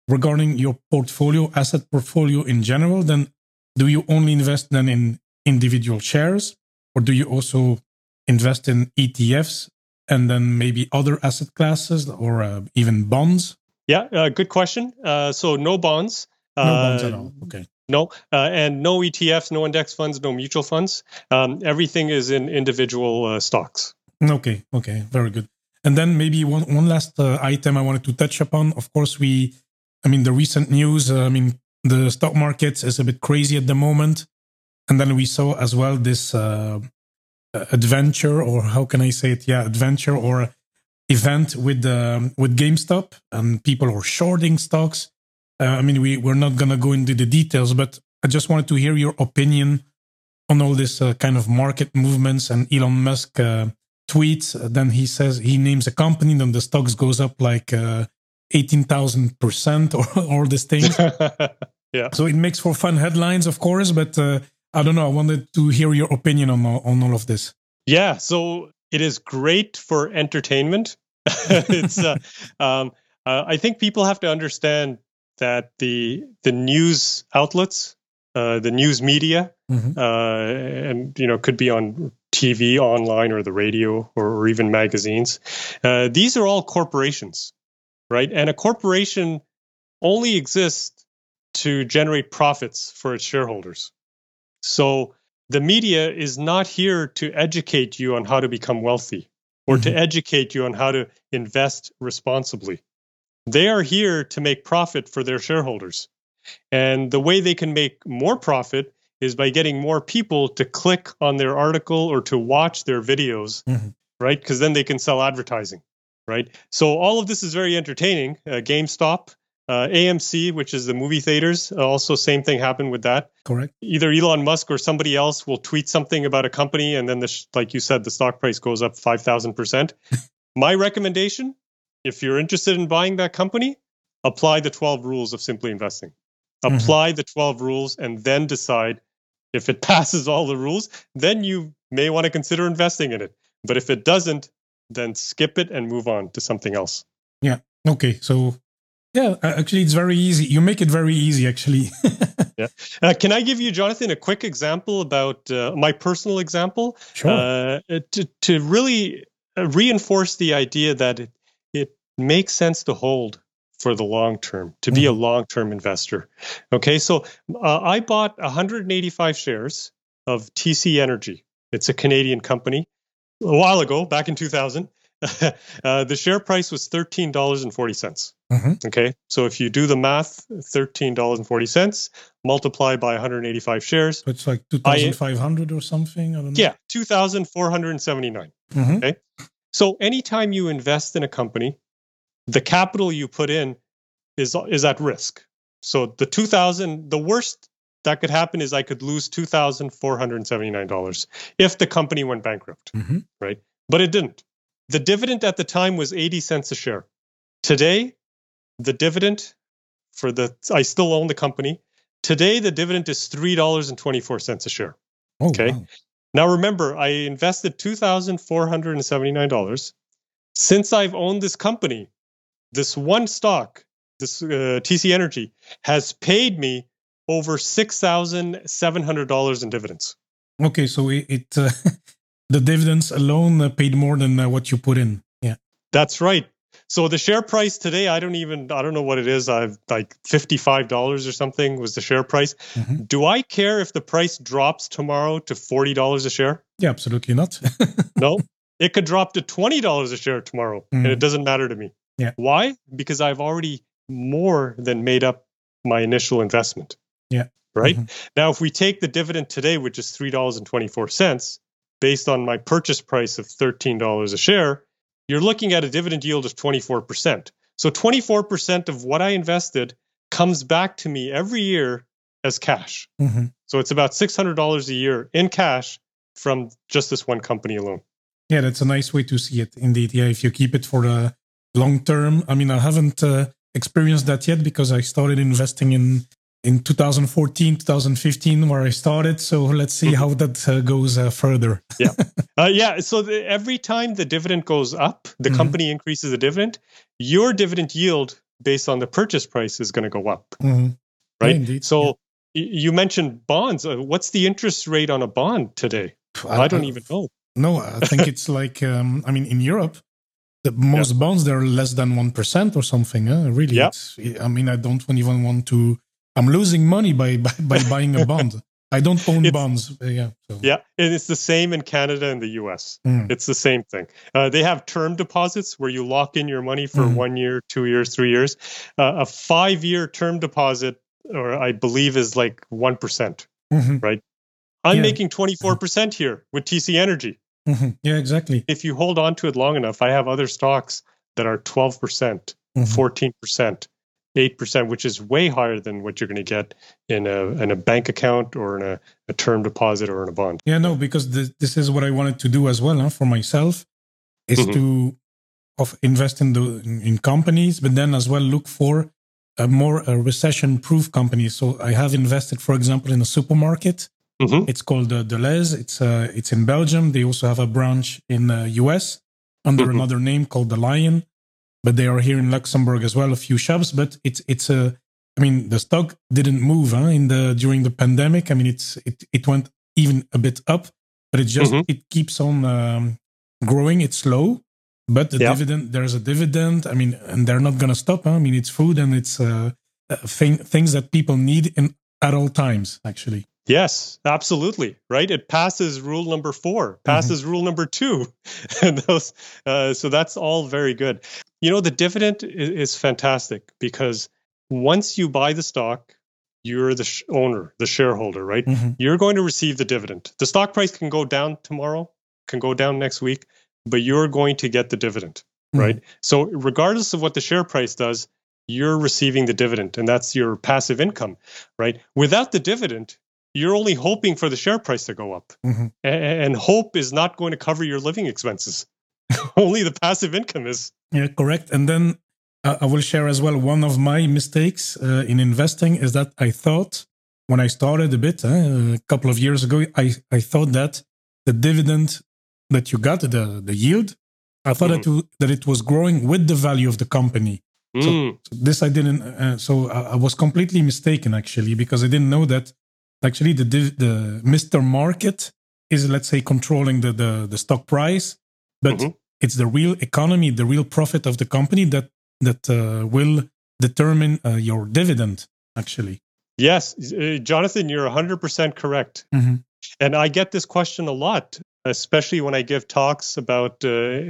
regarding your portfolio asset portfolio in general then do you only invest then in individual shares or do you also invest in etfs and then maybe other asset classes or uh, even bonds yeah, uh, good question. Uh, so no bonds. No bonds at uh, all. Okay. No, uh, and no ETFs, no index funds, no mutual funds. Um, everything is in individual uh, stocks. Okay, okay, very good. And then maybe one one last item I wanted to touch upon. Of course, we, I mean, the recent news. I mean, the stock market is a bit crazy at the moment, and then we saw as well this adventure, or how can I say it? Yeah, adventure or event with um, with GameStop and people are shorting stocks. Uh, I mean, we we're not gonna go into the details, but I just wanted to hear your opinion on all this uh, kind of market movements and Elon Musk uh, tweets. Then he says he names a company, then the stocks goes up like uh, eighteen thousand percent or all these things. yeah. So it makes for fun headlines, of course, but uh, I don't know. I wanted to hear your opinion on on all of this. Yeah. So it is great for entertainment. it's uh, um, uh, I think people have to understand that the the news outlets, uh, the news media, mm-hmm. Uh, and you know could be on TV, online, or the radio, or, or even magazines. Uh, these are all corporations, right? And a corporation only exists to generate profits for its shareholders. So the media is not here to educate you on how to become wealthy or mm-hmm. to educate you on how to invest responsibly. They are here to make profit for their shareholders. And the way they can make more profit is by getting more people to click on their article or to watch their videos, mm-hmm. right? Because then they can sell advertising, right? So all of this is very entertaining. Uh, GameStop uh, AMC, which is the movie theaters, also same thing happened with that. Correct. Either Elon Musk or somebody else will tweet something about a company, and then, the, like you said, the stock price goes up five thousand percent. My recommendation, if you're interested in buying that company, apply the twelve rules of simply investing. Mm-hmm. Apply mm-hmm. the twelve rules, and then decide if it passes all the rules. Then you may want to consider investing in it. But if it doesn't, then skip it and move on to something else. Yeah. Okay. So yeah, actually, it's very easy. You make it very easy, actually. yeah. Uh, can I give you, Jonathan, a quick example about uh, my personal example? Sure. Uh, to, to really uh, reinforce the idea that it, it makes sense to hold for the long term, to be mm. a mm-hmm. long term investor. Okay, so uh, I bought 185 shares of TC Energy. It's a Canadian company a while ago, back in 2000. uh, the share price was thirteen dollars and forty cents. Mm-hmm. Okay, so if you do the math, thirteen dollars and forty cents multiplied by one hundred eighty-five shares, it's like two thousand five hundred or something. I don't know. Yeah, two thousand four hundred seventy-nine. Mm-hmm. Okay, so anytime you invest in a company, the capital you put in is is at risk. So the two thousand, the worst that could happen is I could lose two thousand four hundred seventy-nine dollars if the company went bankrupt. Mm-hmm. Right, but it didn't. The dividend at the time was 80 cents a share. Today, the dividend for the I still own the company. Today the dividend is three dollars and twenty four cents a share. Oh, Okay. wow. Now remember, I invested two thousand four hundred and seventy nine dollars. Since I've owned this company, this one stock, this uh, TC Energy, has paid me over six thousand seven hundred dollars in dividends. Okay, so it, it uh, the dividends alone uh, paid more than uh, what you put in. Yeah. That's right. So the share price today, I don't even I don't know what it is. I've like fifty-five dollars or something was the share price. Mhm. Do I care if the price drops tomorrow to forty dollars a share? Yeah, absolutely not. No. it could drop to twenty dollars a share tomorrow, and Mhm. it doesn't matter to me. Yeah. Why? Because I've already more than made up my initial investment. Yeah. Right? Mhm. Now, if we take the dividend today, which is three dollars and twenty-four cents, based on my purchase price of thirteen dollars a share, you're looking at a dividend yield of twenty-four percent. So twenty-four percent of what I invested comes back to me every year as cash. Mhm. So it's about six hundred dollars a year in cash from just this one company alone. Yeah, that's a nice way to see it. Indeed, yeah. If you keep it for the long term, I mean, I haven't uh, experienced that yet because I started investing in in 2014, 2015, where I started. So let's see Mhm. how that uh, goes uh, further. Yeah uh, yeah. So the, every time the dividend goes up, the Mhm. company increases the dividend. Your dividend yield based on the purchase price is going to go up, Mhm. right? Yeah, indeed. So y- you mentioned bonds. Uh, what's the interest rate on a bond today? Yeah. I, don't even know. No, I think it's like um, I mean, in Europe, the most bonds they're less than one percent or something. Huh? Really, Yeah. I mean, I don't even want to. I'm losing money by by, by buying a bond. I don't own It's- bonds. Uh, yeah. So. Yeah, and it's the same in Canada and the U.S. Mm. It's the same thing. Uh, they have term deposits where you lock in your money for Mhm. one year, two years, three years. Uh, a five-year term deposit, or I believe, is like one percent. Mhm. I'm Yeah. making 24% here with TC Energy. Mhm. Yeah, exactly. If you hold on to it long enough, I have other stocks that are 12%, Mhm. 14%, 8%, which is way higher than what you're going to get in a in a bank account or in a, a term deposit or in a bond. Yeah, no, because this, this is what I wanted to do as well huh, for myself, is Mhm. to of invest in the in, companies, but then as well look for a more uh, recession-proof companies. So I have invested, for example, in a supermarket. Mhm. It's called uh, Delhaize. It's uh, it's in Belgium. They also have a branch in uh, US under Mhm. another name called the Lion, but they are here in Luxembourg as well. A few shops, but it's it's a. I mean, the stock didn't move huh, in the during the pandemic. I mean, it's it it went even a bit up, but it just Mhm. it keeps on um, growing. It's slow, but the Yeah. dividend there's a dividend. I mean, and they're not gonna stop. Huh? I mean, it's food and it's uh, uh, thing, things that people need in at all times. Actually. Yes, absolutely. Right. It passes rule number four, passes rule number two. and those, uh, so that's all very good. You know, the dividend is, is fantastic because once you buy the stock, you're the sh- owner, the shareholder, right? Mhm. You're going to receive the dividend. The stock price can go down tomorrow, can go down next week, but you're going to get the dividend, Mhm. right? So, regardless of what the share price does, you're receiving the dividend, and that's your passive income, right? Without the dividend, you're only hoping for the share price to go up. Mhm. A- And hope is not going to cover your living expenses. only the passive income is. Yeah, correct. And then uh, I will share as well one of my mistakes uh, in investing is that I thought when I started a bit uh, a couple of years ago, I, I thought that the dividend that you got, the, the yield, I thought that, to, that it was growing with the value of the company. Mm, So this I didn't. Uh, so I, I was completely mistaken actually because I didn't know that actually the the Mr. Market is let's say controlling the the, the stock price, but Mhm. it's the real economy, the real profit of the company that that uh, will determine uh, your dividend actually. yes, uh, Jonathan, you're 100% correct. Mhm. And I get this question a lot, especially when I give talks about uh,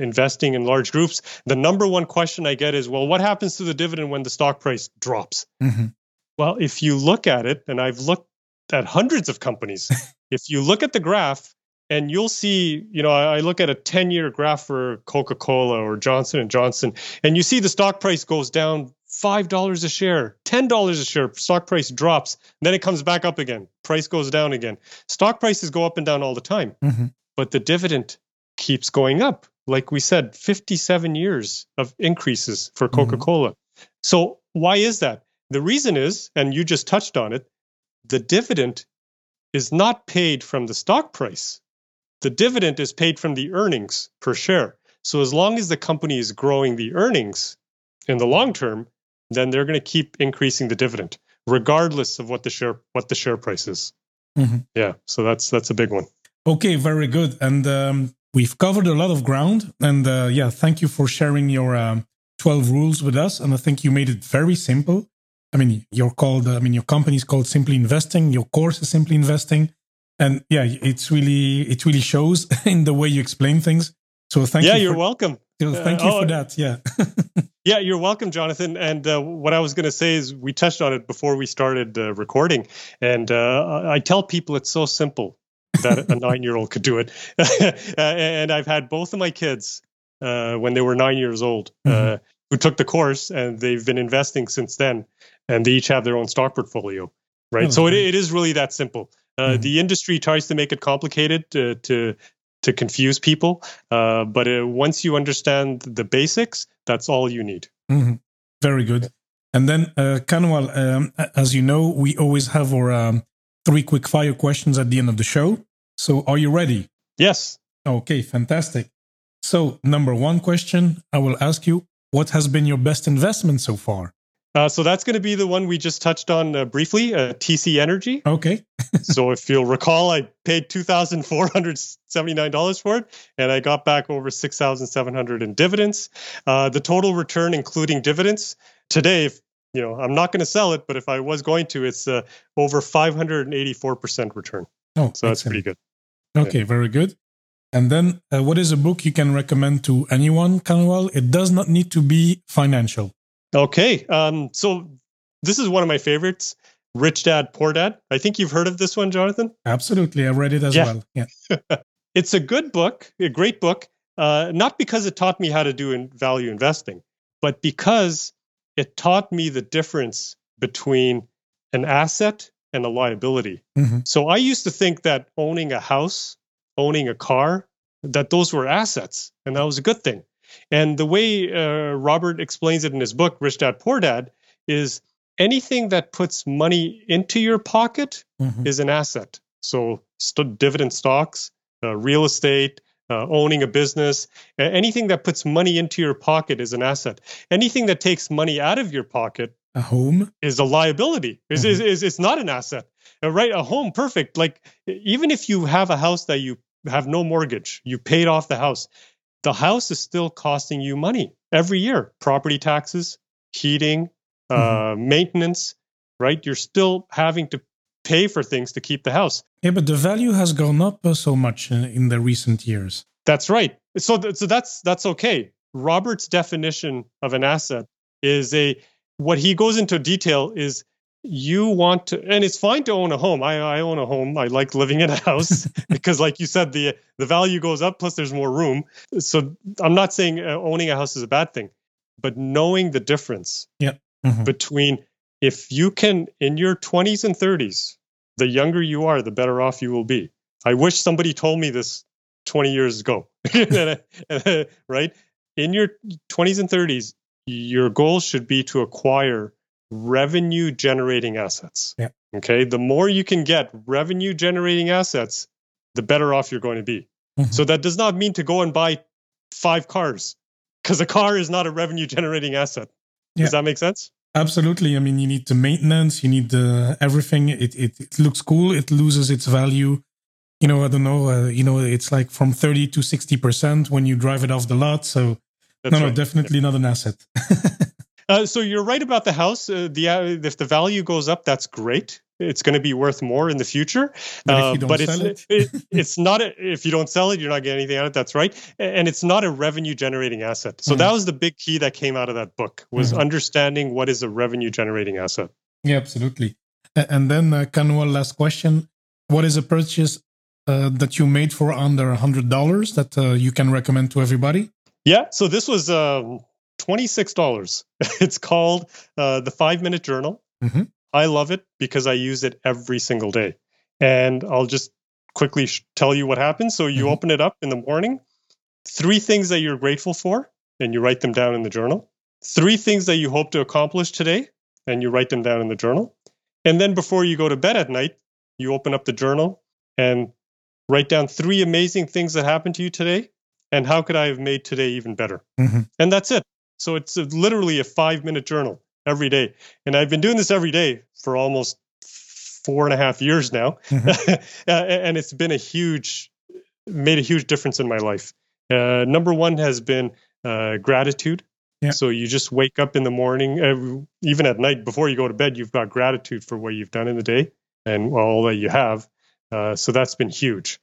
investing in large groups. The number one question I get is, well, what happens to the dividend when the stock price drops? Mhm. Well, if you look at it, and I've looked at hundreds of companies, if you look at the graph, and you'll see, you know, I look at a 10-year graph for Coca-Cola or Johnson and Johnson, and you see the stock price goes down $5 a share, $10 a share, stock price drops, then it comes back up again. Price goes down again. Stock prices go up and down all the time, Mhm. but the dividend keeps going up. Like we said, 57 years of increases for Mhm. Coca-Cola. So why is that? The reason is, and you just touched on it, the dividend is not paid from the stock price. The dividend is paid from the earnings per share. So as long as the company is growing the earnings in the long term, then they're going to keep increasing the dividend, regardless of what the share what the share price is. Mm-hmm. Yeah, so that's that's a big one. Okay, very good. And um, we've covered a lot of ground. And uh, yeah, thank you for sharing your um, 12 rules with us. And I think you made it very simple. I mean, you're called, I mean, your company is called Simply Investing. Your course is Simply Investing. And yeah, it's really, it really shows in the way you explain things. So thank yeah, you. Yeah, you're welcome. So thank uh, you oh, for that. Yeah. yeah, you're welcome, Jonathan. And uh, what I was going to say is we touched on it before we started uh, recording. And uh, I tell people it's so simple that a nine year old could do it. and I've had both of my kids uh, when they were nine years old uh, mm-hmm. who took the course and they've been investing since then. And they each have their own stock portfolio. Right. Oh, so it, it is really that simple. Mm-hmm. The industry tries to make it complicated to, to to confuse people. Uh, but uh, once you understand the basics, that's all you need. Mm-hmm. Very good. And then, uh, Kanwal, um, as you know, we always have our um, three quick fire questions at the end of the show. So, are you ready? Yes. Okay, fantastic. So, number one question I will ask you What has been your best investment so far? Uh, so that's going to be the one we just touched on uh, briefly, uh, TC Energy. Okay. so if you'll recall, I paid two thousand four hundred seventy nine dollars for it, and I got back over six thousand seven hundred in dividends. Uh, the total return, including dividends, today, if, you know, I'm not going to sell it, but if I was going to, it's uh, over five hundred and eighty four percent return. Oh, so that's pretty good. Okay, yeah. very good. And then, uh, what is a book you can recommend to anyone, Kanwal? It does not need to be financial. Okay. Um, so this is one of my favorites. Rich Dad, Poor Dad. I think you've heard of this one, Jonathan. Absolutely, I read it as yeah. well. Yeah, it's a good book, a great book. Uh, not because it taught me how to do in value investing, but because it taught me the difference between an asset and a liability. Mm-hmm. So I used to think that owning a house, owning a car, that those were assets, and that was a good thing. And the way uh, Robert explains it in his book, Rich Dad Poor Dad, is anything that puts money into your pocket mm-hmm. is an asset. So st- dividend stocks, uh, real estate, uh, owning a business, anything that puts money into your pocket is an asset. Anything that takes money out of your pocket, a home, is a liability. Is mm-hmm. is, is it's not an asset, uh, right? A home, perfect. Like even if you have a house that you have no mortgage, you paid off the house the house is still costing you money every year. Property taxes heating uh, mm-hmm. maintenance right? You're still having to pay for things to keep the house. Yeah but the value has gone up uh, so much in, in the recent years. That's right. So, th- so that's that's okay. Robert's definition of an asset is a what he goes into detail is you want to and it's fine to own a home. I, I own a home. I like living in a house because like you said the the value goes up plus there's more room. So i'm not saying uh, owning a house is a bad thing but knowing the difference yeah. Mm-hmm. between if you can in your 20s and 30s the younger you are the better off you will be. I wish somebody told me this 20 years ago right? In your 20s and 30s your goal should be to acquire revenue generating assets. Yeah. Okay. The more you can get revenue generating assets, the better off you're going to be. Mm-hmm. So that does not mean to go and buy five cars because a car is not a revenue generating asset. Yeah. Does that make sense? Absolutely. I mean, you need the maintenance, you need the everything. It, it, it looks cool. It loses its value. You know, I don't know. Uh, you know, it's like from 30 to 60% when you drive it off the lot. So, That's no, right. no, definitely yeah. not an asset. Uh, so you're right about the house. Uh, the uh, if the value goes up, that's great. It's going to be worth more in the future. But, but it's it? it, it's not a, if you don't sell it, you're not getting anything out of it. That's right, and it's not a revenue generating asset. So mm-hmm. that was the big key that came out of that book was mm-hmm. understanding what is a revenue generating asset. Yeah, absolutely. And then, uh, one last question: What is a purchase uh, that you made for under a hundred dollars that uh, you can recommend to everybody? Yeah, so this was um, $26. it's called uh, the Five Minute Journal. Mm-hmm. I love it because I use it every single day. And I'll just quickly sh- tell you what happens. So you mm-hmm. open it up in the morning, three things that you're grateful for, and you write them down in the journal. Three things that you hope to accomplish today, and you write them down in the journal. And then before you go to bed at night, you open up the journal and write down three amazing things that happened to you today and how could I have made today even better? Mm-hmm. And that's it. So it's a, literally a five minute journal every day. And I've been doing this every day for almost four and a half years now. Mm-hmm. and it's been a huge, made a huge difference in my life. Uh, number one has been uh, gratitude. Yeah. So you just wake up in the morning, uh, even at night before you go to bed, you've got gratitude for what you've done in the day and all that you have. Uh, so that's been huge.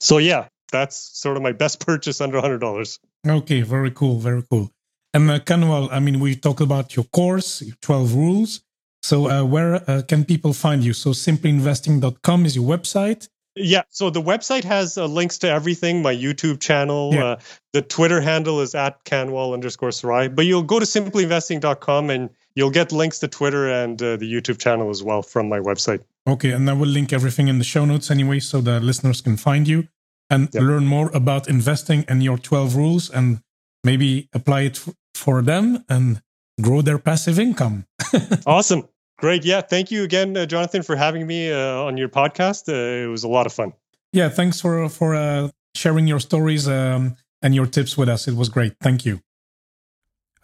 So yeah, that's sort of my best purchase under a hundred dollars. Okay, very cool, very cool. And uh, Kanwal, I mean, we talked about your course, your twelve rules. So uh, where uh, can people find you? So simplyinvesting.com is your website. Yeah, so the website has uh, links to everything. My YouTube channel, yeah. uh, the Twitter handle is at Kanwal underscore Sarai. But you'll go to simplyinvesting.com and you'll get links to Twitter and uh, the YouTube channel as well from my website. Okay, and I will link everything in the show notes anyway, so the listeners can find you and yep. learn more about investing and your 12 rules and maybe apply it for them and grow their passive income. awesome. Great. Yeah. Thank you again, uh, Jonathan, for having me uh, on your podcast. Uh, it was a lot of fun. Yeah. Thanks for for uh, sharing your stories um, and your tips with us. It was great. Thank you.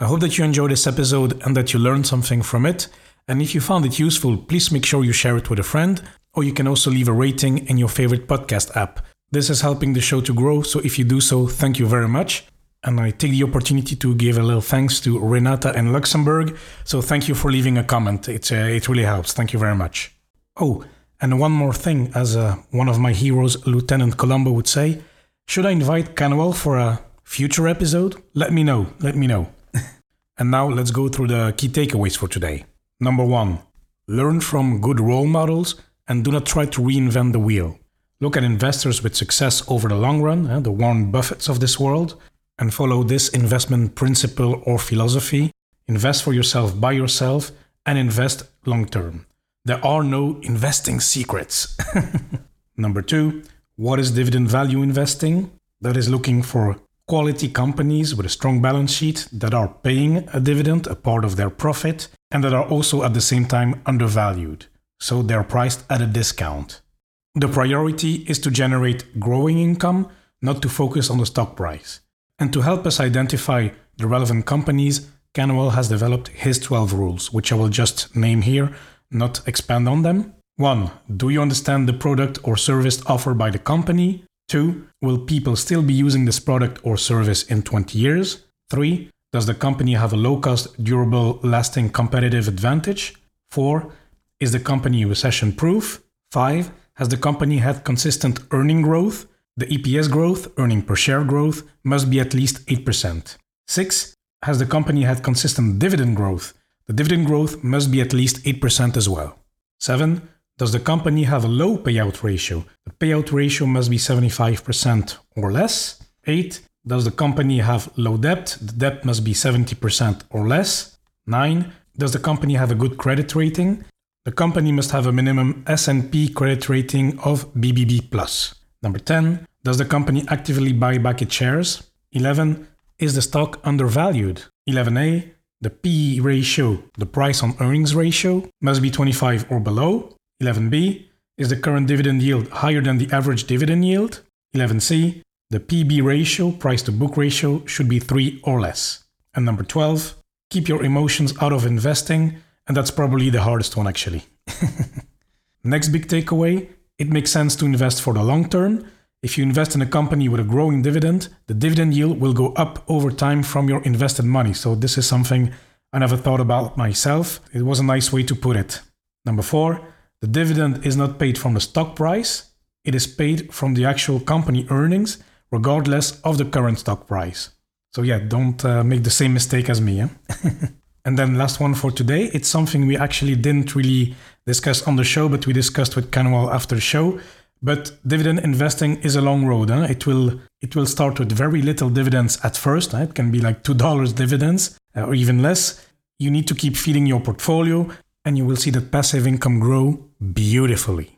I hope that you enjoyed this episode and that you learned something from it. And if you found it useful, please make sure you share it with a friend, or you can also leave a rating in your favorite podcast app. This is helping the show to grow, so if you do so, thank you very much. And I take the opportunity to give a little thanks to Renata in Luxembourg. So thank you for leaving a comment. It, uh, it really helps. Thank you very much. Oh, and one more thing, as uh, one of my heroes, Lieutenant Columbo, would say, should I invite Kanwal for a future episode? Let me know. Let me know. and now let's go through the key takeaways for today. Number one, learn from good role models and do not try to reinvent the wheel. Look at investors with success over the long run, eh, the Warren Buffetts of this world, and follow this investment principle or philosophy. Invest for yourself by yourself and invest long term. There are no investing secrets. Number two, what is dividend value investing? That is looking for quality companies with a strong balance sheet that are paying a dividend, a part of their profit, and that are also at the same time undervalued. So they're priced at a discount. The priority is to generate growing income, not to focus on the stock price. And to help us identify the relevant companies, Kanwal has developed his 12 rules, which I will just name here, not expand on them. 1. Do you understand the product or service offered by the company? 2. Will people still be using this product or service in 20 years? 3. Does the company have a low cost, durable, lasting competitive advantage? 4. Is the company recession proof? 5. Has the company had consistent earning growth? The EPS growth, earning per share growth, must be at least 8%. 6. Has the company had consistent dividend growth? The dividend growth must be at least 8% as well. 7. Does the company have a low payout ratio? The payout ratio must be 75% or less. 8. Does the company have low debt? The debt must be 70% or less. 9. Does the company have a good credit rating? The company must have a minimum S&P credit rating of BBB+. Number 10. Does the company actively buy back its shares? 11. Is the stock undervalued? 11a. The PE ratio, the price on earnings ratio, must be 25 or below. 11b. Is the current dividend yield higher than the average dividend yield? 11c. The PB ratio, price to book ratio, should be 3 or less. And number 12. Keep your emotions out of investing, and that's probably the hardest one actually. Next big takeaway it makes sense to invest for the long term if you invest in a company with a growing dividend, the dividend yield will go up over time from your invested money. So, this is something I never thought about myself. It was a nice way to put it. Number four, the dividend is not paid from the stock price, it is paid from the actual company earnings, regardless of the current stock price. So, yeah, don't uh, make the same mistake as me. Eh? and then, last one for today, it's something we actually didn't really discuss on the show, but we discussed with Kanwal after the show. But dividend investing is a long road. Huh? It will it will start with very little dividends at first. Huh? It can be like two dollars dividends uh, or even less. You need to keep feeding your portfolio, and you will see that passive income grow beautifully.